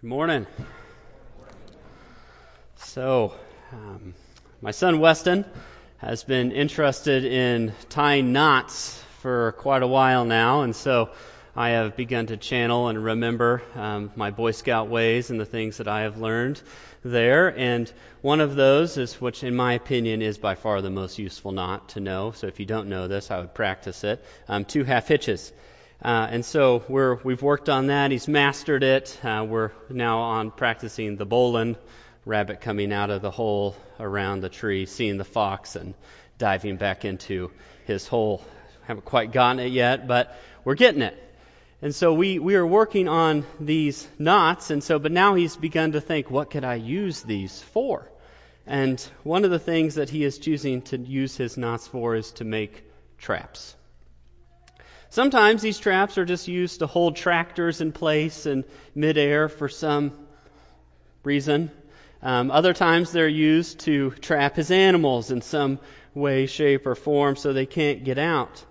Good morning. So, um, my son Weston has been interested in tying knots for quite a while now, and so I have begun to channel and remember um, my Boy Scout ways and the things that I have learned there. And one of those is, which in my opinion is by far the most useful knot to know. So if you don't know this, I would practice it. Um, two half hitches. Uh, and so we're, we've worked on that. He's mastered it. Uh, we're now on practicing the bowline rabbit coming out of the hole around the tree, seeing the fox, and diving back into his hole. Haven't quite gotten it yet, but we're getting it. And so we, we are working on these knots, and so, but now he's begun to think, what could I use these for? And one of the things that he is choosing to use his knots for is to make traps. Sometimes these traps are just used to hold tractors in place in midair for some reason. Um, other times they're used to trap his animals in some way, shape, or form so they can't get out.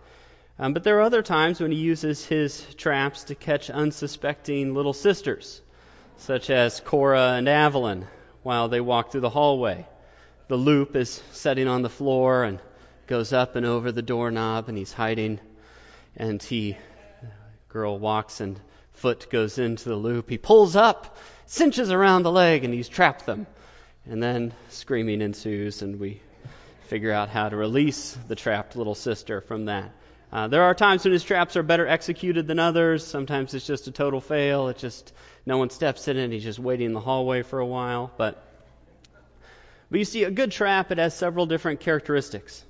Um, but there are other times when he uses his traps to catch unsuspecting little sisters, such as Cora and Avalon, while they walk through the hallway. The loop is setting on the floor and goes up and over the doorknob, and he's hiding and he girl walks and foot goes into the loop. He pulls up, cinches around the leg, and he's trapped them. And then screaming ensues, and we figure out how to release the trapped little sister from that. Uh, there are times when his traps are better executed than others. Sometimes it's just a total fail. It just no one steps in it. And he's just waiting in the hallway for a while. But but you see, a good trap it has several different characteristics.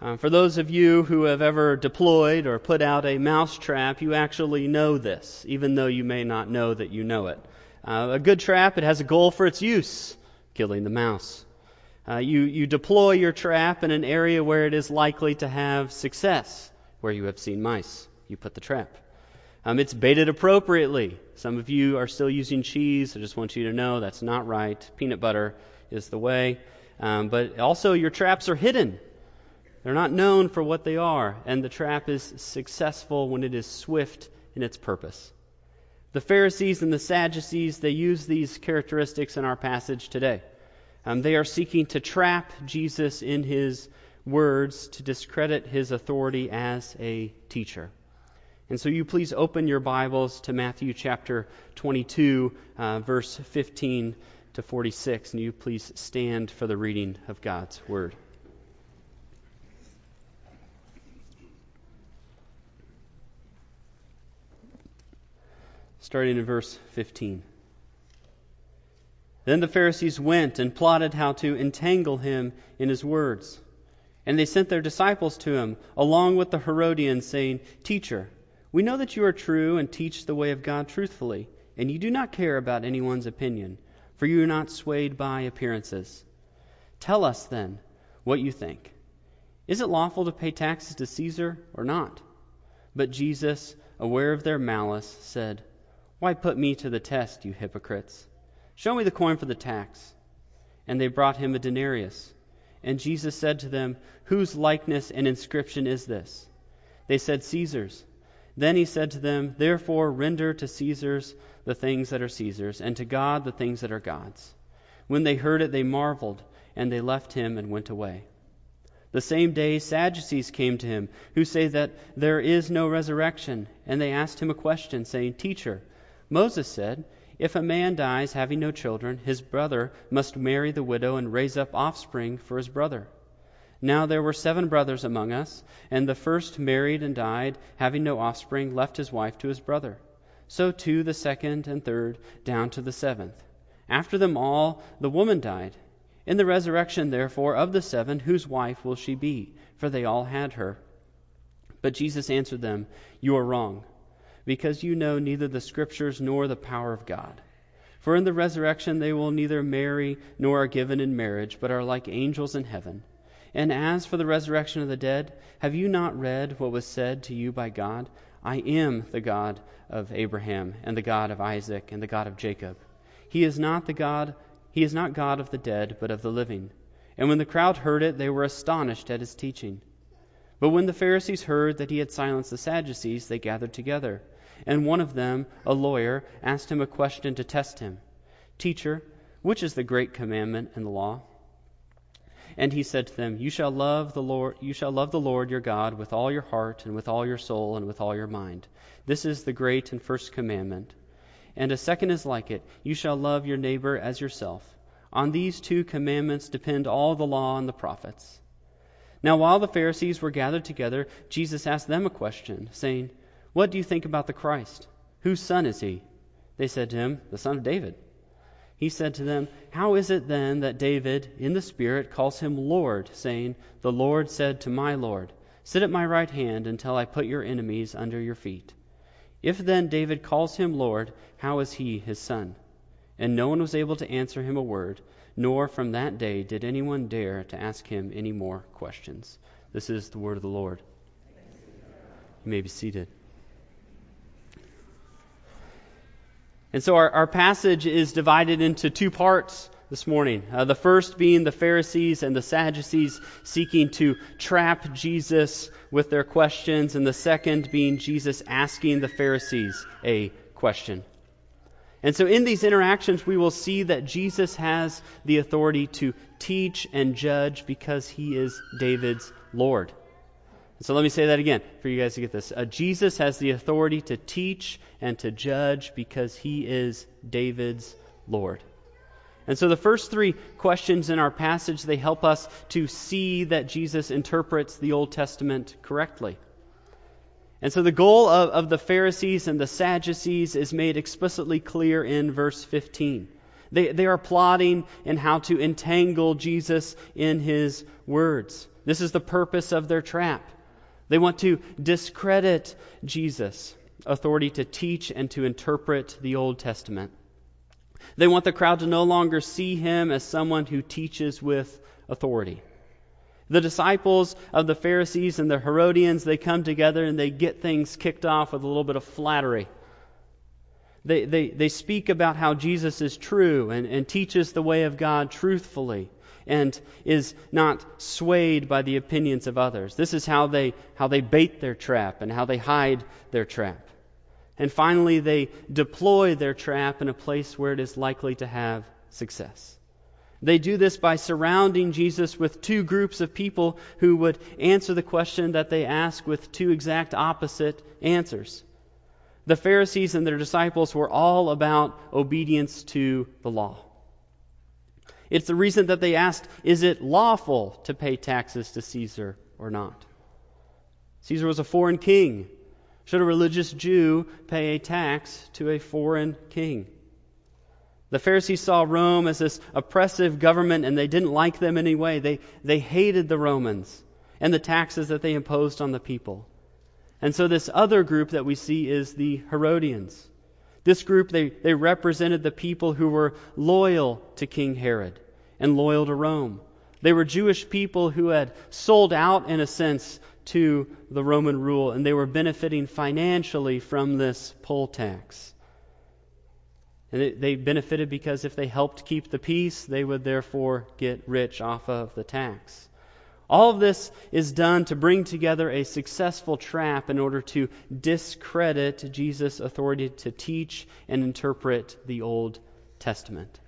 Um, for those of you who have ever deployed or put out a mouse trap, you actually know this, even though you may not know that you know it. Uh, a good trap, it has a goal for its use killing the mouse. Uh, you, you deploy your trap in an area where it is likely to have success, where you have seen mice. You put the trap. Um, it's baited appropriately. Some of you are still using cheese. I just want you to know that's not right. Peanut butter is the way. Um, but also, your traps are hidden. They're not known for what they are, and the trap is successful when it is swift in its purpose. The Pharisees and the Sadducees, they use these characteristics in our passage today. Um, they are seeking to trap Jesus in his words to discredit his authority as a teacher. And so you please open your Bibles to Matthew chapter 22, uh, verse 15 to 46, and you please stand for the reading of God's word. Starting in verse 15. Then the Pharisees went and plotted how to entangle him in his words. And they sent their disciples to him, along with the Herodians, saying, Teacher, we know that you are true and teach the way of God truthfully, and you do not care about anyone's opinion, for you are not swayed by appearances. Tell us, then, what you think. Is it lawful to pay taxes to Caesar or not? But Jesus, aware of their malice, said, why put me to the test, you hypocrites? Show me the coin for the tax. And they brought him a denarius. And Jesus said to them, Whose likeness and inscription is this? They said, Caesar's. Then he said to them, Therefore render to Caesar's the things that are Caesar's, and to God the things that are God's. When they heard it, they marveled, and they left him and went away. The same day Sadducees came to him, who say that there is no resurrection, and they asked him a question, saying, Teacher, Moses said, If a man dies having no children, his brother must marry the widow and raise up offspring for his brother. Now there were seven brothers among us, and the first married and died, having no offspring, left his wife to his brother. So too the second and third, down to the seventh. After them all, the woman died. In the resurrection, therefore, of the seven, whose wife will she be? For they all had her. But Jesus answered them, You are wrong because you know neither the Scriptures nor the power of God. For in the resurrection they will neither marry nor are given in marriage, but are like angels in heaven. And as for the resurrection of the dead, have you not read what was said to you by God? I am the God of Abraham, and the God of Isaac, and the God of Jacob. He is not the God he is not God of the dead, but of the living. And when the crowd heard it, they were astonished at his teaching. But when the Pharisees heard that he had silenced the Sadducees, they gathered together. And one of them, a lawyer, asked him a question to test him Teacher, which is the great commandment in the law? And he said to them, You shall love the Lord you shall love the Lord your God with all your heart and with all your soul and with all your mind. This is the great and first commandment. And a second is like it, you shall love your neighbor as yourself. On these two commandments depend all the law and the prophets. Now while the Pharisees were gathered together, Jesus asked them a question, saying, What do you think about the Christ? Whose son is he? They said to him, The son of David. He said to them, How is it then that David, in the Spirit, calls him Lord, saying, The Lord said to my Lord, Sit at my right hand until I put your enemies under your feet? If then David calls him Lord, how is he his son? And no one was able to answer him a word, nor from that day did anyone dare to ask him any more questions. This is the word of the Lord. You may be seated. And so our, our passage is divided into two parts this morning. Uh, the first being the Pharisees and the Sadducees seeking to trap Jesus with their questions, and the second being Jesus asking the Pharisees a question. And so in these interactions, we will see that Jesus has the authority to teach and judge because he is David's Lord. So let me say that again for you guys to get this. Uh, Jesus has the authority to teach and to judge because he is David's Lord. And so the first three questions in our passage, they help us to see that Jesus interprets the Old Testament correctly. And so the goal of, of the Pharisees and the Sadducees is made explicitly clear in verse 15. They, they are plotting in how to entangle Jesus in his words. This is the purpose of their trap. They want to discredit Jesus' authority to teach and to interpret the Old Testament. They want the crowd to no longer see him as someone who teaches with authority. The disciples of the Pharisees and the Herodians, they come together and they get things kicked off with a little bit of flattery. They, they, they speak about how Jesus is true and, and teaches the way of God truthfully and is not swayed by the opinions of others. This is how they, how they bait their trap and how they hide their trap. And finally, they deploy their trap in a place where it is likely to have success. They do this by surrounding Jesus with two groups of people who would answer the question that they ask with two exact opposite answers. The Pharisees and their disciples were all about obedience to the law. It's the reason that they asked, Is it lawful to pay taxes to Caesar or not? Caesar was a foreign king. Should a religious Jew pay a tax to a foreign king? The Pharisees saw Rome as this oppressive government and they didn't like them anyway. They, they hated the Romans and the taxes that they imposed on the people. And so this other group that we see is the Herodians. This group, they, they represented the people who were loyal to King Herod and loyal to Rome. They were Jewish people who had sold out, in a sense, to the Roman rule, and they were benefiting financially from this poll tax. And they benefited because if they helped keep the peace, they would therefore get rich off of the tax. All of this is done to bring together a successful trap in order to discredit Jesus' authority to teach and interpret the Old Testament.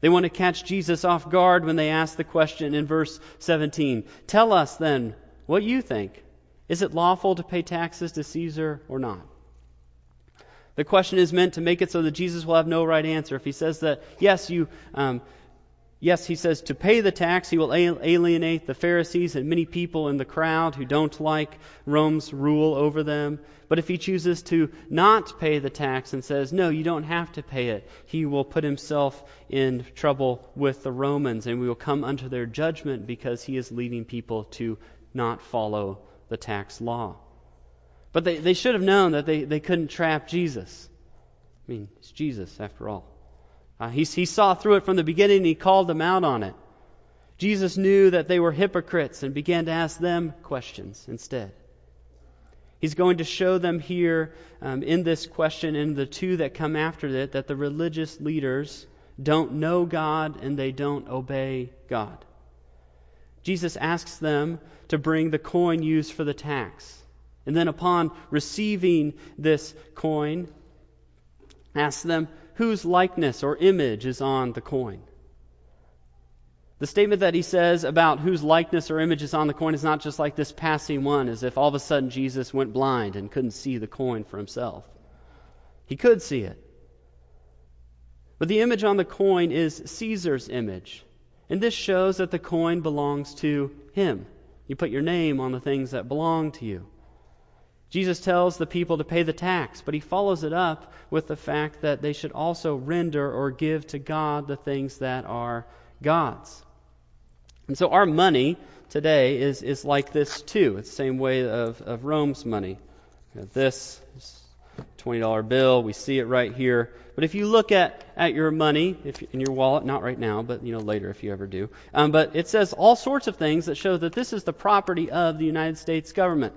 They want to catch Jesus off guard when they ask the question in verse 17 Tell us then what you think. Is it lawful to pay taxes to Caesar or not? The question is meant to make it so that Jesus will have no right answer. If he says that, yes, you, um, yes, he says to pay the tax, he will alienate the Pharisees and many people in the crowd who don't like Rome's rule over them. But if he chooses to not pay the tax and says, no, you don't have to pay it, he will put himself in trouble with the Romans and we will come under their judgment because he is leading people to not follow the tax law. But they, they should have known that they, they couldn't trap Jesus. I mean, it's Jesus after all. Uh, he, he saw through it from the beginning and he called them out on it. Jesus knew that they were hypocrites and began to ask them questions instead. He's going to show them here um, in this question and the two that come after it that the religious leaders don't know God and they don't obey God. Jesus asks them to bring the coin used for the tax. And then upon receiving this coin, asks them whose likeness or image is on the coin. The statement that he says about whose likeness or image is on the coin is not just like this passing one, as if all of a sudden Jesus went blind and couldn't see the coin for himself. He could see it. But the image on the coin is Caesar's image. And this shows that the coin belongs to him. You put your name on the things that belong to you. Jesus tells the people to pay the tax, but he follows it up with the fact that they should also render or give to God the things that are God's. And so our money today is, is like this too. It's the same way of, of Rome's money. This $20 bill, we see it right here. But if you look at, at your money, if in your wallet, not right now, but you know later if you ever do, um, but it says all sorts of things that show that this is the property of the United States government.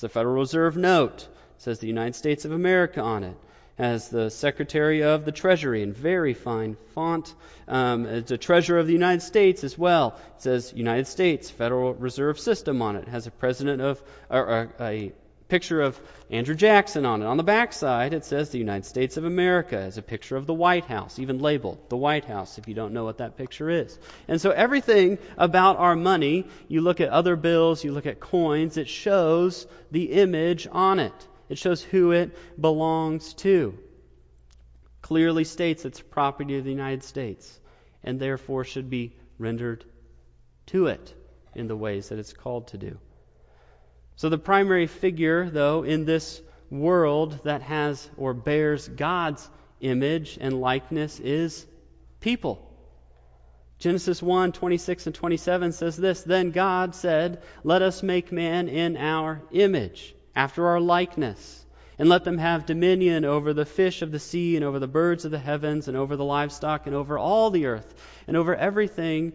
It's a Federal Reserve note. It says the United States of America on it Has the Secretary of the Treasury in very fine font. Um, it's a Treasurer of the United States as well. It says United States Federal Reserve System on it. It has a President of, or, a, a picture of Andrew Jackson on it. On the back side, it says the United States of America as a picture of the White House, even labeled the White House if you don't know what that picture is. And so everything about our money, you look at other bills, you look at coins, it shows the image on it. It shows who it belongs to. Clearly states it's property of the United States and therefore should be rendered to it in the ways that it's called to do. So, the primary figure, though, in this world that has or bears God's image and likeness is people. Genesis 1 26 and 27 says this Then God said, Let us make man in our image after our likeness, and let them have dominion over the fish of the sea, and over the birds of the heavens, and over the livestock, and over all the earth, and over everything,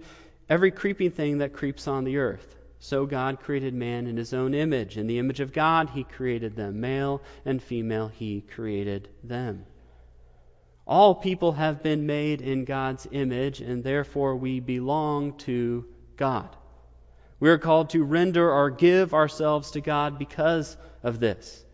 every creeping thing that creeps on the earth. So God created man in his own image. In the image of God, he created them. Male and female, he created them. All people have been made in God's image, and therefore we belong to God. We are called to render or give ourselves to God because of this.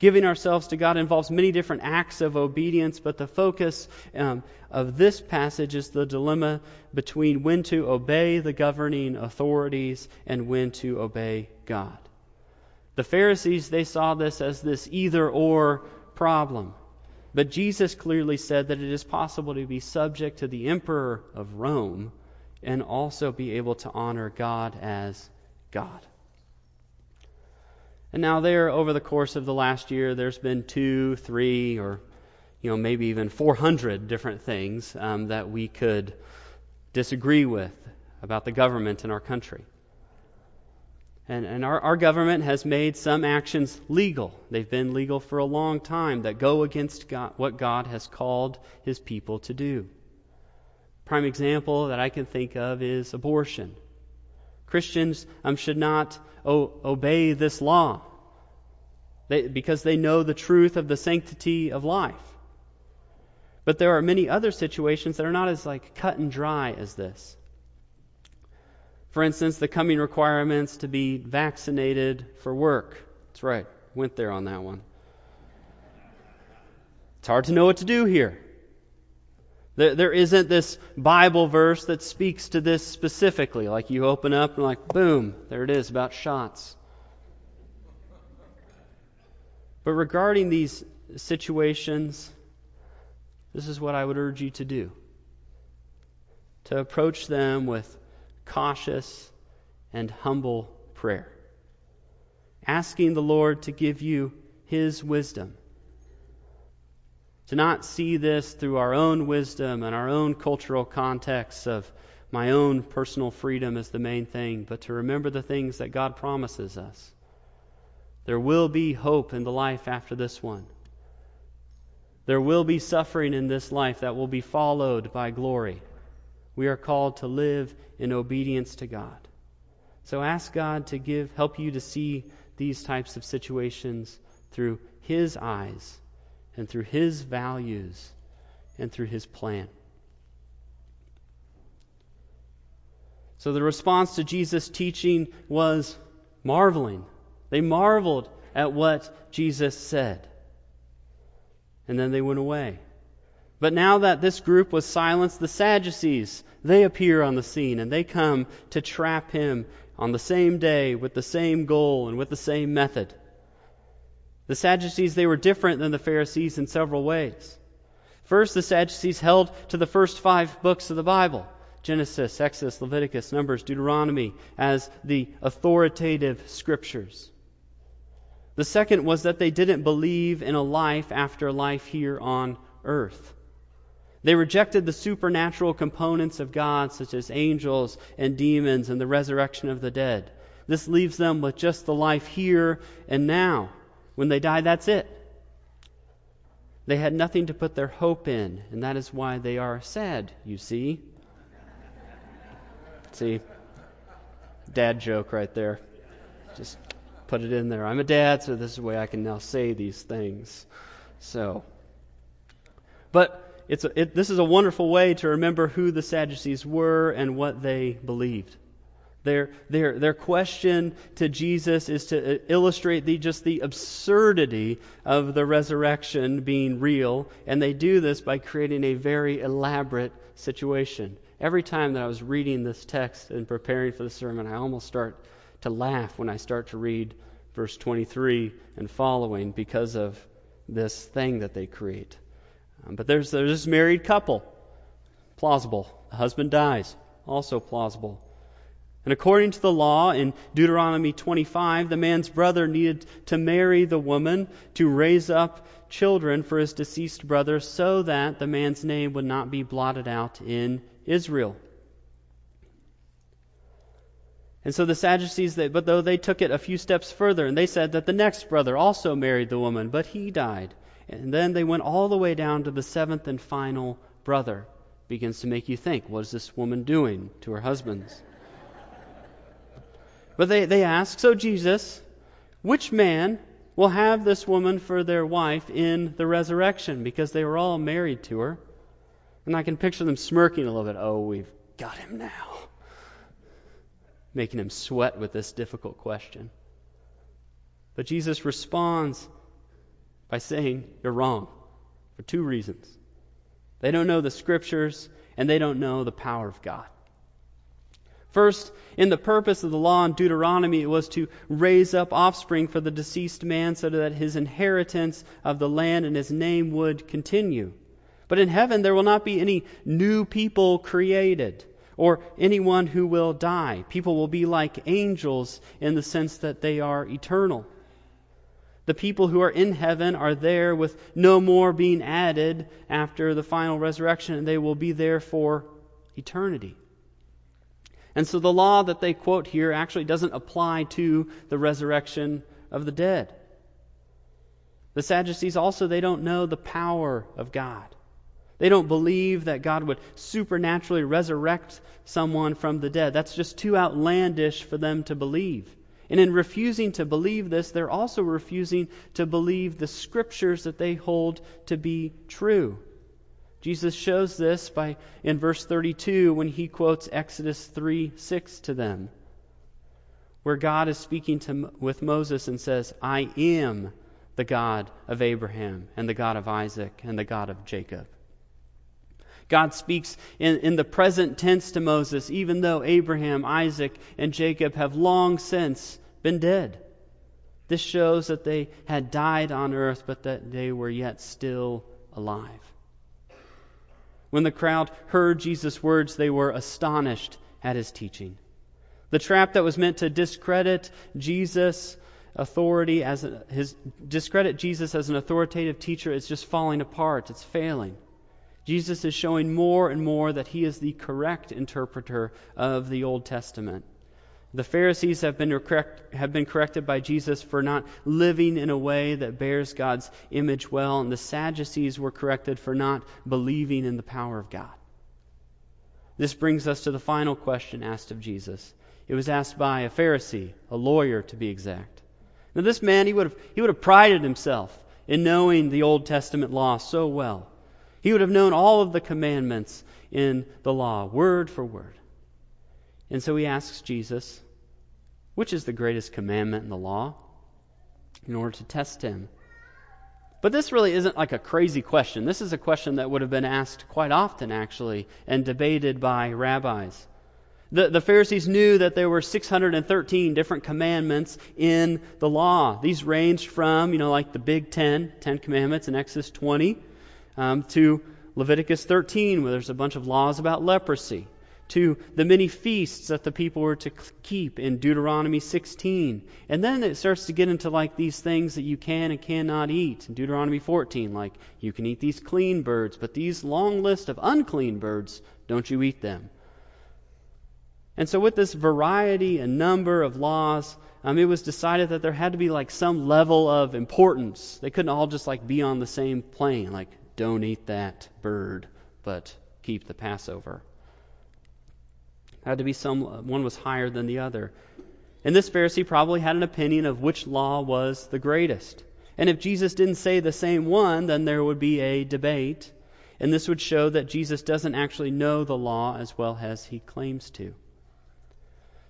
Giving ourselves to God involves many different acts of obedience, but the focus um, of this passage is the dilemma between when to obey the governing authorities and when to obey God. The Pharisees, they saw this as this either or problem. But Jesus clearly said that it is possible to be subject to the emperor of Rome and also be able to honor God as God. And now, there, over the course of the last year, there's been two, three, or you know, maybe even 400 different things um, that we could disagree with about the government in our country. And, and our, our government has made some actions legal. They've been legal for a long time that go against God, what God has called His people to do. Prime example that I can think of is abortion. Christians um, should not o- obey this law they, because they know the truth of the sanctity of life. But there are many other situations that are not as like cut and dry as this. For instance, the coming requirements to be vaccinated for work. That's right, went there on that one. It's hard to know what to do here. There, there isn't this Bible verse that speaks to this specifically. Like you open up and like, boom, there it is about shots. But regarding these situations, this is what I would urge you to do to approach them with cautious and humble prayer, asking the Lord to give you His wisdom to not see this through our own wisdom and our own cultural context of my own personal freedom as the main thing, but to remember the things that God promises us. There will be hope in the life after this one. There will be suffering in this life that will be followed by glory. We are called to live in obedience to God. So ask God to give help you to see these types of situations through his eyes and through His values and through His plan. So the response to Jesus' teaching was marveling. They marveled at what Jesus said. And then they went away. But now that this group was silenced, the Sadducees, they appear on the scene and they come to trap him on the same day with the same goal and with the same method. The Sadducees, they were different than the Pharisees in several ways. First, the Sadducees held to the first five books of the Bible Genesis, Exodus, Leviticus, Numbers, Deuteronomy as the authoritative scriptures. The second was that they didn't believe in a life after life here on earth. They rejected the supernatural components of God, such as angels and demons and the resurrection of the dead. This leaves them with just the life here and now. When they die, that's it. They had nothing to put their hope in, and that is why they are sad, you see. See? Dad joke right there. Just put it in there. I'm a dad, so this is the way I can now say these things. So, but it's a, it, this is a wonderful way to remember who the Sadducees were and what they believed. Their, their, their question to Jesus is to uh, illustrate the, just the absurdity of the resurrection being real, and they do this by creating a very elaborate situation. Every time that I was reading this text and preparing for the sermon, I almost start to laugh when I start to read verse 23 and following because of this thing that they create. Um, but there's, there's this married couple. Plausible. The husband dies. Also plausible. And according to the law in Deuteronomy 25, the man's brother needed to marry the woman to raise up children for his deceased brother so that the man's name would not be blotted out in Israel. And so the Sadducees, they, but though they took it a few steps further, and they said that the next brother also married the woman, but he died. And then they went all the way down to the seventh and final brother. Begins to make you think, what is this woman doing to her husbands? But they, they ask, So, Jesus, which man will have this woman for their wife in the resurrection? Because they were all married to her. And I can picture them smirking a little bit. Oh, we've got him now. Making him sweat with this difficult question. But Jesus responds by saying, You're wrong for two reasons. They don't know the scriptures, and they don't know the power of God. First, in the purpose of the law in Deuteronomy, it was to raise up offspring for the deceased man so that his inheritance of the land and his name would continue. But in heaven, there will not be any new people created or anyone who will die. People will be like angels in the sense that they are eternal. The people who are in heaven are there with no more being added after the final resurrection, and they will be there for eternity. And so the law that they quote here actually doesn't apply to the resurrection of the dead. The Sadducees also, they don't know the power of God. They don't believe that God would supernaturally resurrect someone from the dead. That's just too outlandish for them to believe. And in refusing to believe this, they're also refusing to believe the scriptures that they hold to be true. Jesus shows this by in verse 32 when he quotes Exodus 3 6 to them, where God is speaking to, with Moses and says, I am the God of Abraham and the God of Isaac and the God of Jacob. God speaks in, in the present tense to Moses, even though Abraham, Isaac, and Jacob have long since been dead. This shows that they had died on earth, but that they were yet still alive. When the crowd heard Jesus' words, they were astonished at his teaching. The trap that was meant to discredit Jesus' authority as a, his discredit Jesus as an authoritative teacher is just falling apart. It's failing. Jesus is showing more and more that he is the correct interpreter of the Old Testament. The Pharisees have been, correct, have been corrected by Jesus for not living in a way that bears God's image well, and the Sadducees were corrected for not believing in the power of God. This brings us to the final question asked of Jesus. It was asked by a Pharisee, a lawyer to be exact. Now, this man, he would have, he would have prided himself in knowing the Old Testament law so well. He would have known all of the commandments in the law, word for word. And so he asks Jesus, which is the greatest commandment in the law? in order to test him. But this really isn't like a crazy question. This is a question that would have been asked quite often, actually, and debated by rabbis. The, the Pharisees knew that there were 613 different commandments in the law. These ranged from, you know, like the Big Ten, Ten Commandments in Exodus 20, um, to Leviticus 13, where there's a bunch of laws about leprosy, to the many feasts that the people were to keep in Deuteronomy 16. And then it starts to get into like these things that you can and cannot eat in Deuteronomy 14, like you can eat these clean birds, but these long list of unclean birds, don't you eat them. And so, with this variety and number of laws, um, it was decided that there had to be like some level of importance. They couldn't all just like be on the same plane, like don't eat that bird, but keep the Passover. Had to be some one was higher than the other. And this Pharisee probably had an opinion of which law was the greatest. And if Jesus didn't say the same one, then there would be a debate. And this would show that Jesus doesn't actually know the law as well as he claims to.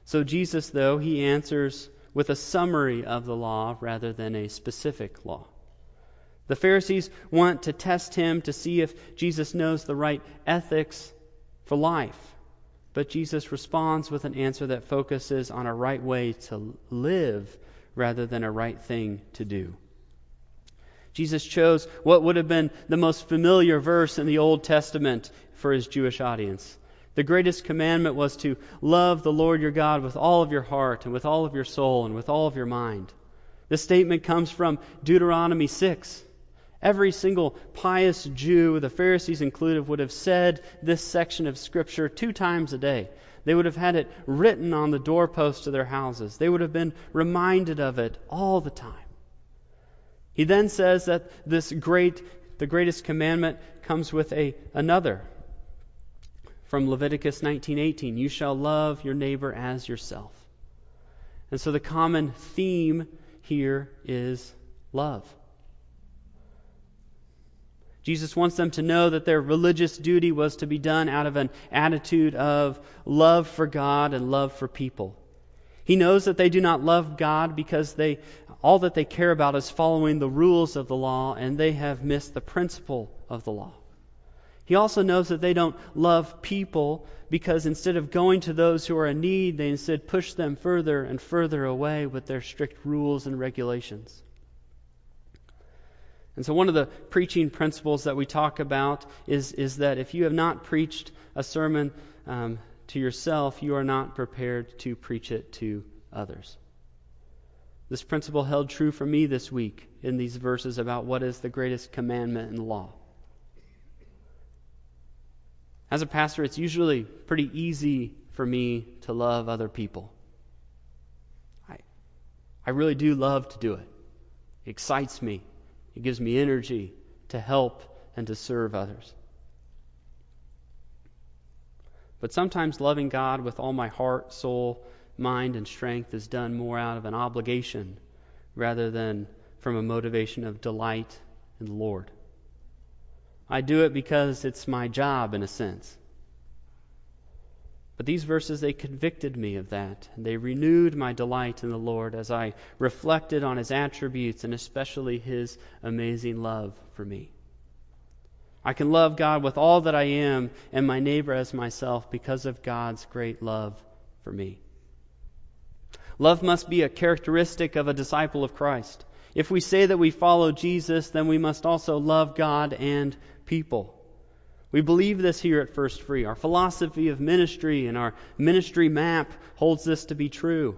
So Jesus, though, he answers with a summary of the law rather than a specific law. The Pharisees want to test him to see if Jesus knows the right ethics for life. But Jesus responds with an answer that focuses on a right way to live rather than a right thing to do. Jesus chose what would have been the most familiar verse in the Old Testament for his Jewish audience. The greatest commandment was to love the Lord your God with all of your heart and with all of your soul and with all of your mind. This statement comes from Deuteronomy 6. Every single pious Jew, the Pharisees included, would have said this section of Scripture two times a day. They would have had it written on the doorposts of their houses. They would have been reminded of it all the time. He then says that this great, the greatest commandment comes with a, another from Leviticus 19:18, you shall love your neighbor as yourself. And so the common theme here is love. Jesus wants them to know that their religious duty was to be done out of an attitude of love for God and love for people. He knows that they do not love God because they all that they care about is following the rules of the law and they have missed the principle of the law. He also knows that they don't love people because instead of going to those who are in need, they instead push them further and further away with their strict rules and regulations. And so, one of the preaching principles that we talk about is, is that if you have not preached a sermon um, to yourself, you are not prepared to preach it to others. This principle held true for me this week in these verses about what is the greatest commandment in the law. As a pastor, it's usually pretty easy for me to love other people. I, I really do love to do it. It excites me, it gives me energy to help and to serve others. But sometimes loving God with all my heart, soul, mind, and strength is done more out of an obligation rather than from a motivation of delight in the Lord. I do it because it's my job in a sense. But these verses, they convicted me of that. And they renewed my delight in the Lord as I reflected on his attributes and especially his amazing love for me. I can love God with all that I am and my neighbor as myself because of God's great love for me. Love must be a characteristic of a disciple of Christ. If we say that we follow Jesus, then we must also love God and people. We believe this here at First Free. Our philosophy of ministry and our ministry map holds this to be true.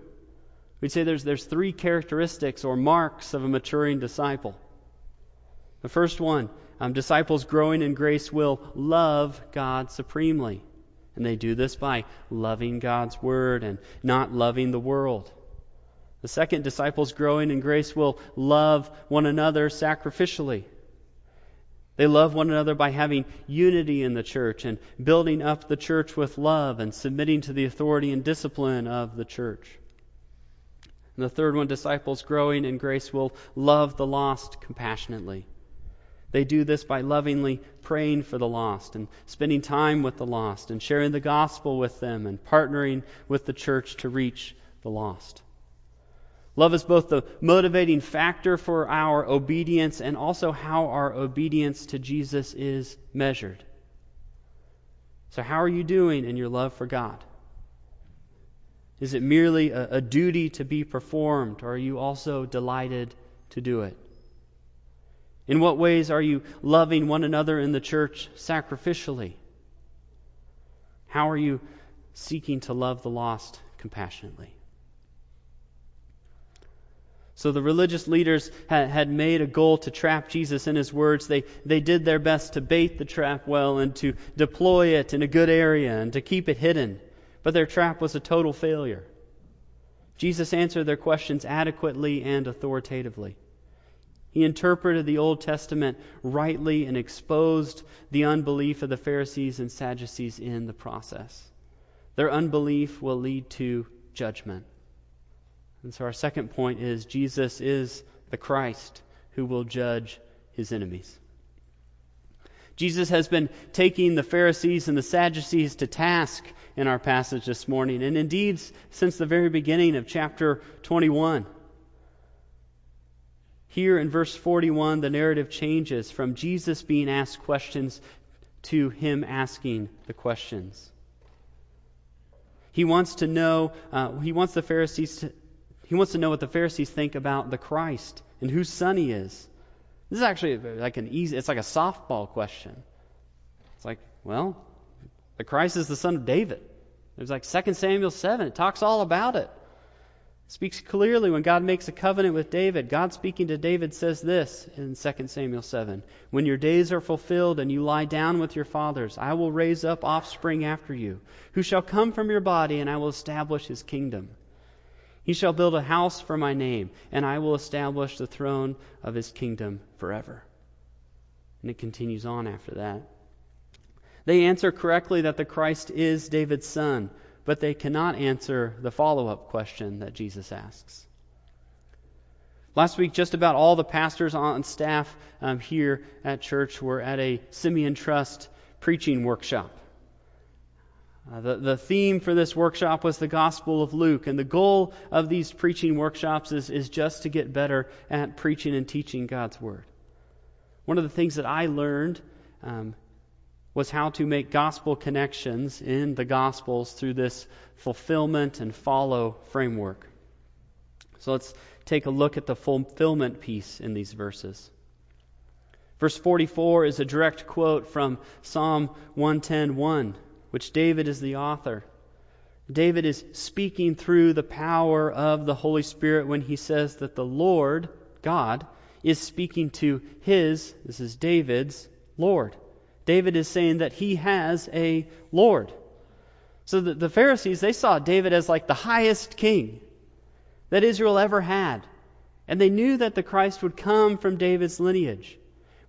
We'd say there's, there's three characteristics or marks of a maturing disciple. The first one um, disciples growing in grace will love God supremely. And they do this by loving God's Word and not loving the world. The second, disciples growing in grace will love one another sacrificially. They love one another by having unity in the church and building up the church with love and submitting to the authority and discipline of the church. And the third one, disciples growing in grace will love the lost compassionately. They do this by lovingly praying for the lost and spending time with the lost and sharing the gospel with them and partnering with the church to reach the lost. Love is both the motivating factor for our obedience and also how our obedience to Jesus is measured. So, how are you doing in your love for God? Is it merely a, a duty to be performed, or are you also delighted to do it? In what ways are you loving one another in the church sacrificially? How are you seeking to love the lost compassionately? So the religious leaders had, made a goal to trap Jesus in his words. They, they did their best to bait the trap well and to deploy it in a good area and to keep it hidden. But their trap was a total failure. Jesus answered their questions adequately and authoritatively. He interpreted the Old Testament rightly and exposed the unbelief of the Pharisees and Sadducees in the process. Their unbelief will lead to judgment. And so our second point is Jesus is the Christ who will judge his enemies. Jesus has been taking the Pharisees and the Sadducees to task in our passage this morning, and indeed since the very beginning of chapter 21. Here in verse 41, the narrative changes from Jesus being asked questions to him asking the questions. He wants to know, uh, he wants the Pharisees to, he wants to know what the Pharisees think about the Christ and whose son he is. This is actually like an easy, it's like a softball question. It's like, well, the Christ is the son of David. There's like 2 Samuel 7. It talks all about it. it. Speaks clearly when God makes a covenant with David. God speaking to David says this in 2 Samuel 7. When your days are fulfilled and you lie down with your fathers, I will raise up offspring after you, who shall come from your body, and I will establish his kingdom. He shall build a house for my name, and I will establish the throne of his kingdom forever. And it continues on after that. They answer correctly that the Christ is David's son, but they cannot answer the follow up question that Jesus asks. Last week, just about all the pastors on staff um, here at church were at a Simeon Trust preaching workshop. Uh, the, the theme for this workshop was the Gospel of Luke, and the goal of these preaching workshops is, is just to get better at preaching and teaching God's Word. One of the things that I learned um, was how to make gospel connections in the Gospels through this fulfillment and follow framework. So let's take a look at the fulfillment piece in these verses. Verse 44 is a direct quote from Psalm 110:1 which David is the author. David is speaking through the power of the Holy Spirit when he says that the Lord, God, is speaking to his, this is David's, Lord. David is saying that he has a Lord. So the, the Pharisees, they saw David as like the highest king that Israel ever had. And they knew that the Christ would come from David's lineage.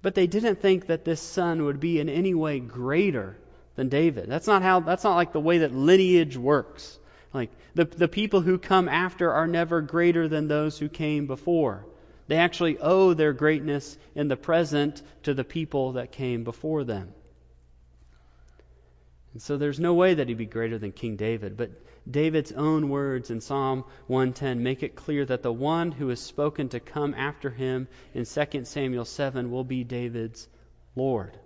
But they didn't think that this son would be in any way greater than David. That's not how that's not like the way that lineage works. Like the the people who come after are never greater than those who came before. They actually owe their greatness in the present to the people that came before them. And so there's no way that he'd be greater than King David, but David's own words in Psalm 110 make it clear that the one who is spoken to come after him in 2 Samuel 7 will be David's Lord.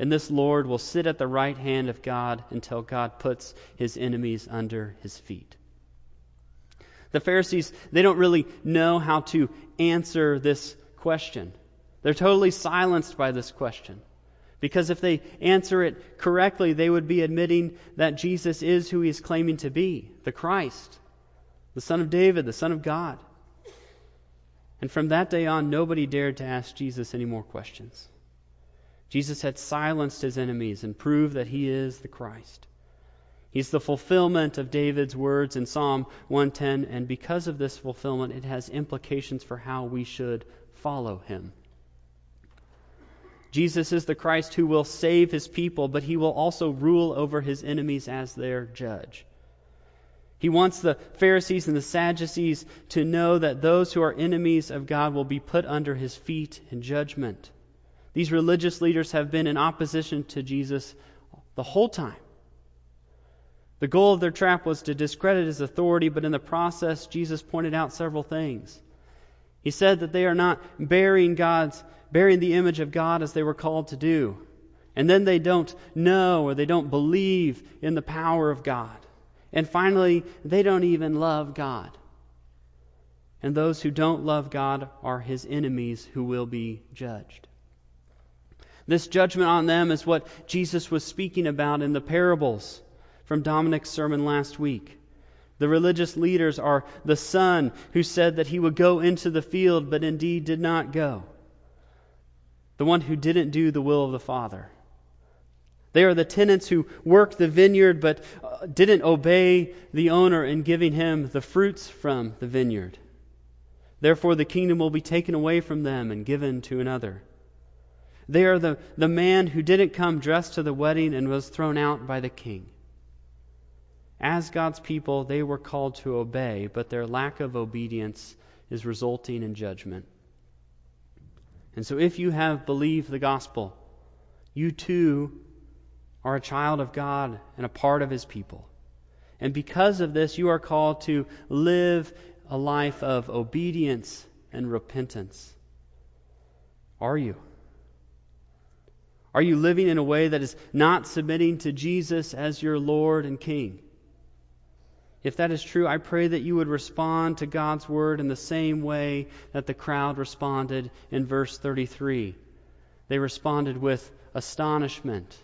And this Lord will sit at the right hand of God until God puts his enemies under his feet. The Pharisees, they don't really know how to answer this question. They're totally silenced by this question. Because if they answer it correctly, they would be admitting that Jesus is who he is claiming to be the Christ, the Son of David, the Son of God. And from that day on, nobody dared to ask Jesus any more questions. Jesus had silenced his enemies and proved that he is the Christ. He's the fulfillment of David's words in Psalm 110, and because of this fulfillment, it has implications for how we should follow him. Jesus is the Christ who will save his people, but he will also rule over his enemies as their judge. He wants the Pharisees and the Sadducees to know that those who are enemies of God will be put under his feet in judgment. These religious leaders have been in opposition to Jesus the whole time. The goal of their trap was to discredit his authority, but in the process, Jesus pointed out several things. He said that they are not bearing God's, bearing the image of God as they were called to do. And then they don't know or they don't believe in the power of God. And finally, they don't even love God. And those who don't love God are his enemies who will be judged. This judgment on them is what Jesus was speaking about in the parables from Dominic's sermon last week. The religious leaders are the son who said that he would go into the field, but indeed did not go. The one who didn't do the will of the Father. They are the tenants who worked the vineyard but uh, didn't obey the owner in giving him the fruits from the vineyard. Therefore, the kingdom will be taken away from them and given to another. They are the, the man who didn't come dressed to the wedding and was thrown out by the king. As God's people, they were called to obey, but their lack of obedience is resulting in judgment. And so, if you have believed the gospel, you too are a child of God and a part of His people. And because of this, you are called to live a life of obedience and repentance. Are you? Are you living in a way that is not submitting to Jesus as your Lord and King? If that is true, I pray that you would respond to God's word in the same way that the crowd responded in verse 33. They responded with astonishment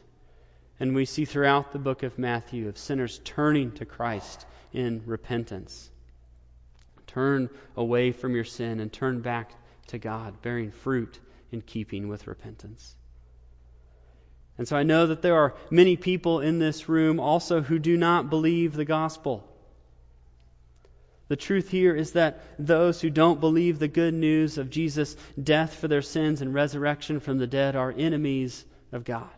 and we see throughout the book of Matthew of sinners turning to Christ in repentance. Turn away from your sin and turn back to God, bearing fruit in keeping with repentance. And so I know that there are many people in this room also who do not believe the gospel. The truth here is that those who don't believe the good news of Jesus' death for their sins and resurrection from the dead are enemies of God.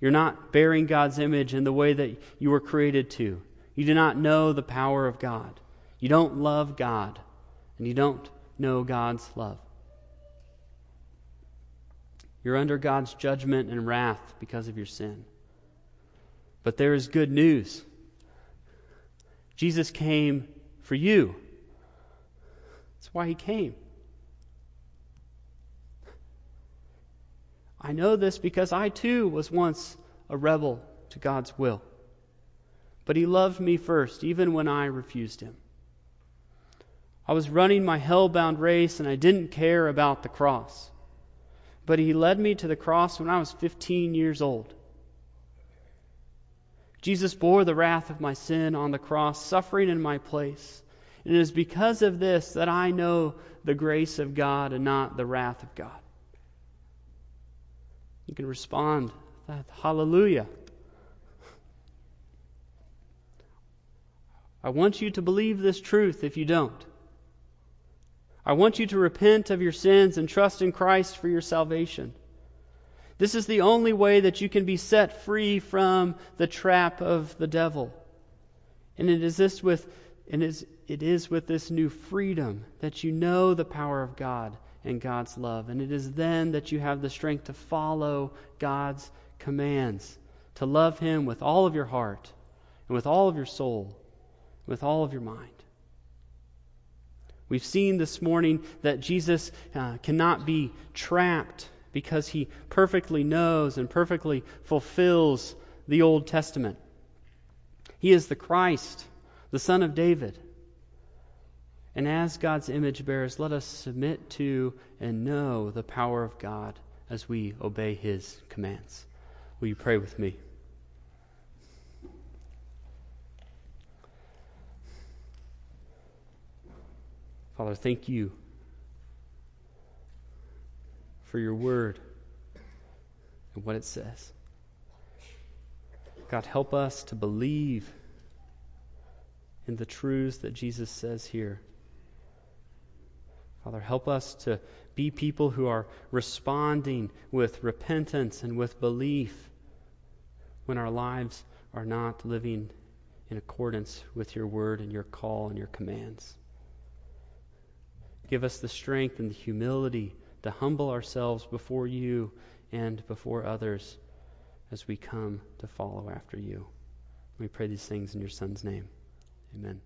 You're not bearing God's image in the way that you were created to. You do not know the power of God. You don't love God, and you don't know God's love. You're under God's judgment and wrath because of your sin. But there is good news. Jesus came for you. That's why he came. I know this because I too was once a rebel to God's will. But He loved me first, even when I refused Him. I was running my hell bound race and I didn't care about the cross. But He led me to the cross when I was 15 years old. Jesus bore the wrath of my sin on the cross, suffering in my place. And it is because of this that I know the grace of God and not the wrath of God. You can respond that. Hallelujah. I want you to believe this truth if you don't. I want you to repent of your sins and trust in Christ for your salvation. This is the only way that you can be set free from the trap of the devil. And it is this with and it is with this new freedom that you know the power of God and God's love. And it is then that you have the strength to follow God's commands, to love Him with all of your heart, and with all of your soul, with all of your mind. We've seen this morning that Jesus uh, cannot be trapped because he perfectly knows and perfectly fulfills the Old Testament. He is the Christ, the Son of David. And as God's image bearers, let us submit to and know the power of God as we obey his commands. Will you pray with me? Father, thank you for your word and what it says. God, help us to believe in the truths that Jesus says here. Father, help us to be people who are responding with repentance and with belief when our lives are not living in accordance with your word and your call and your commands. Give us the strength and the humility to humble ourselves before you and before others as we come to follow after you. We pray these things in your Son's name. Amen.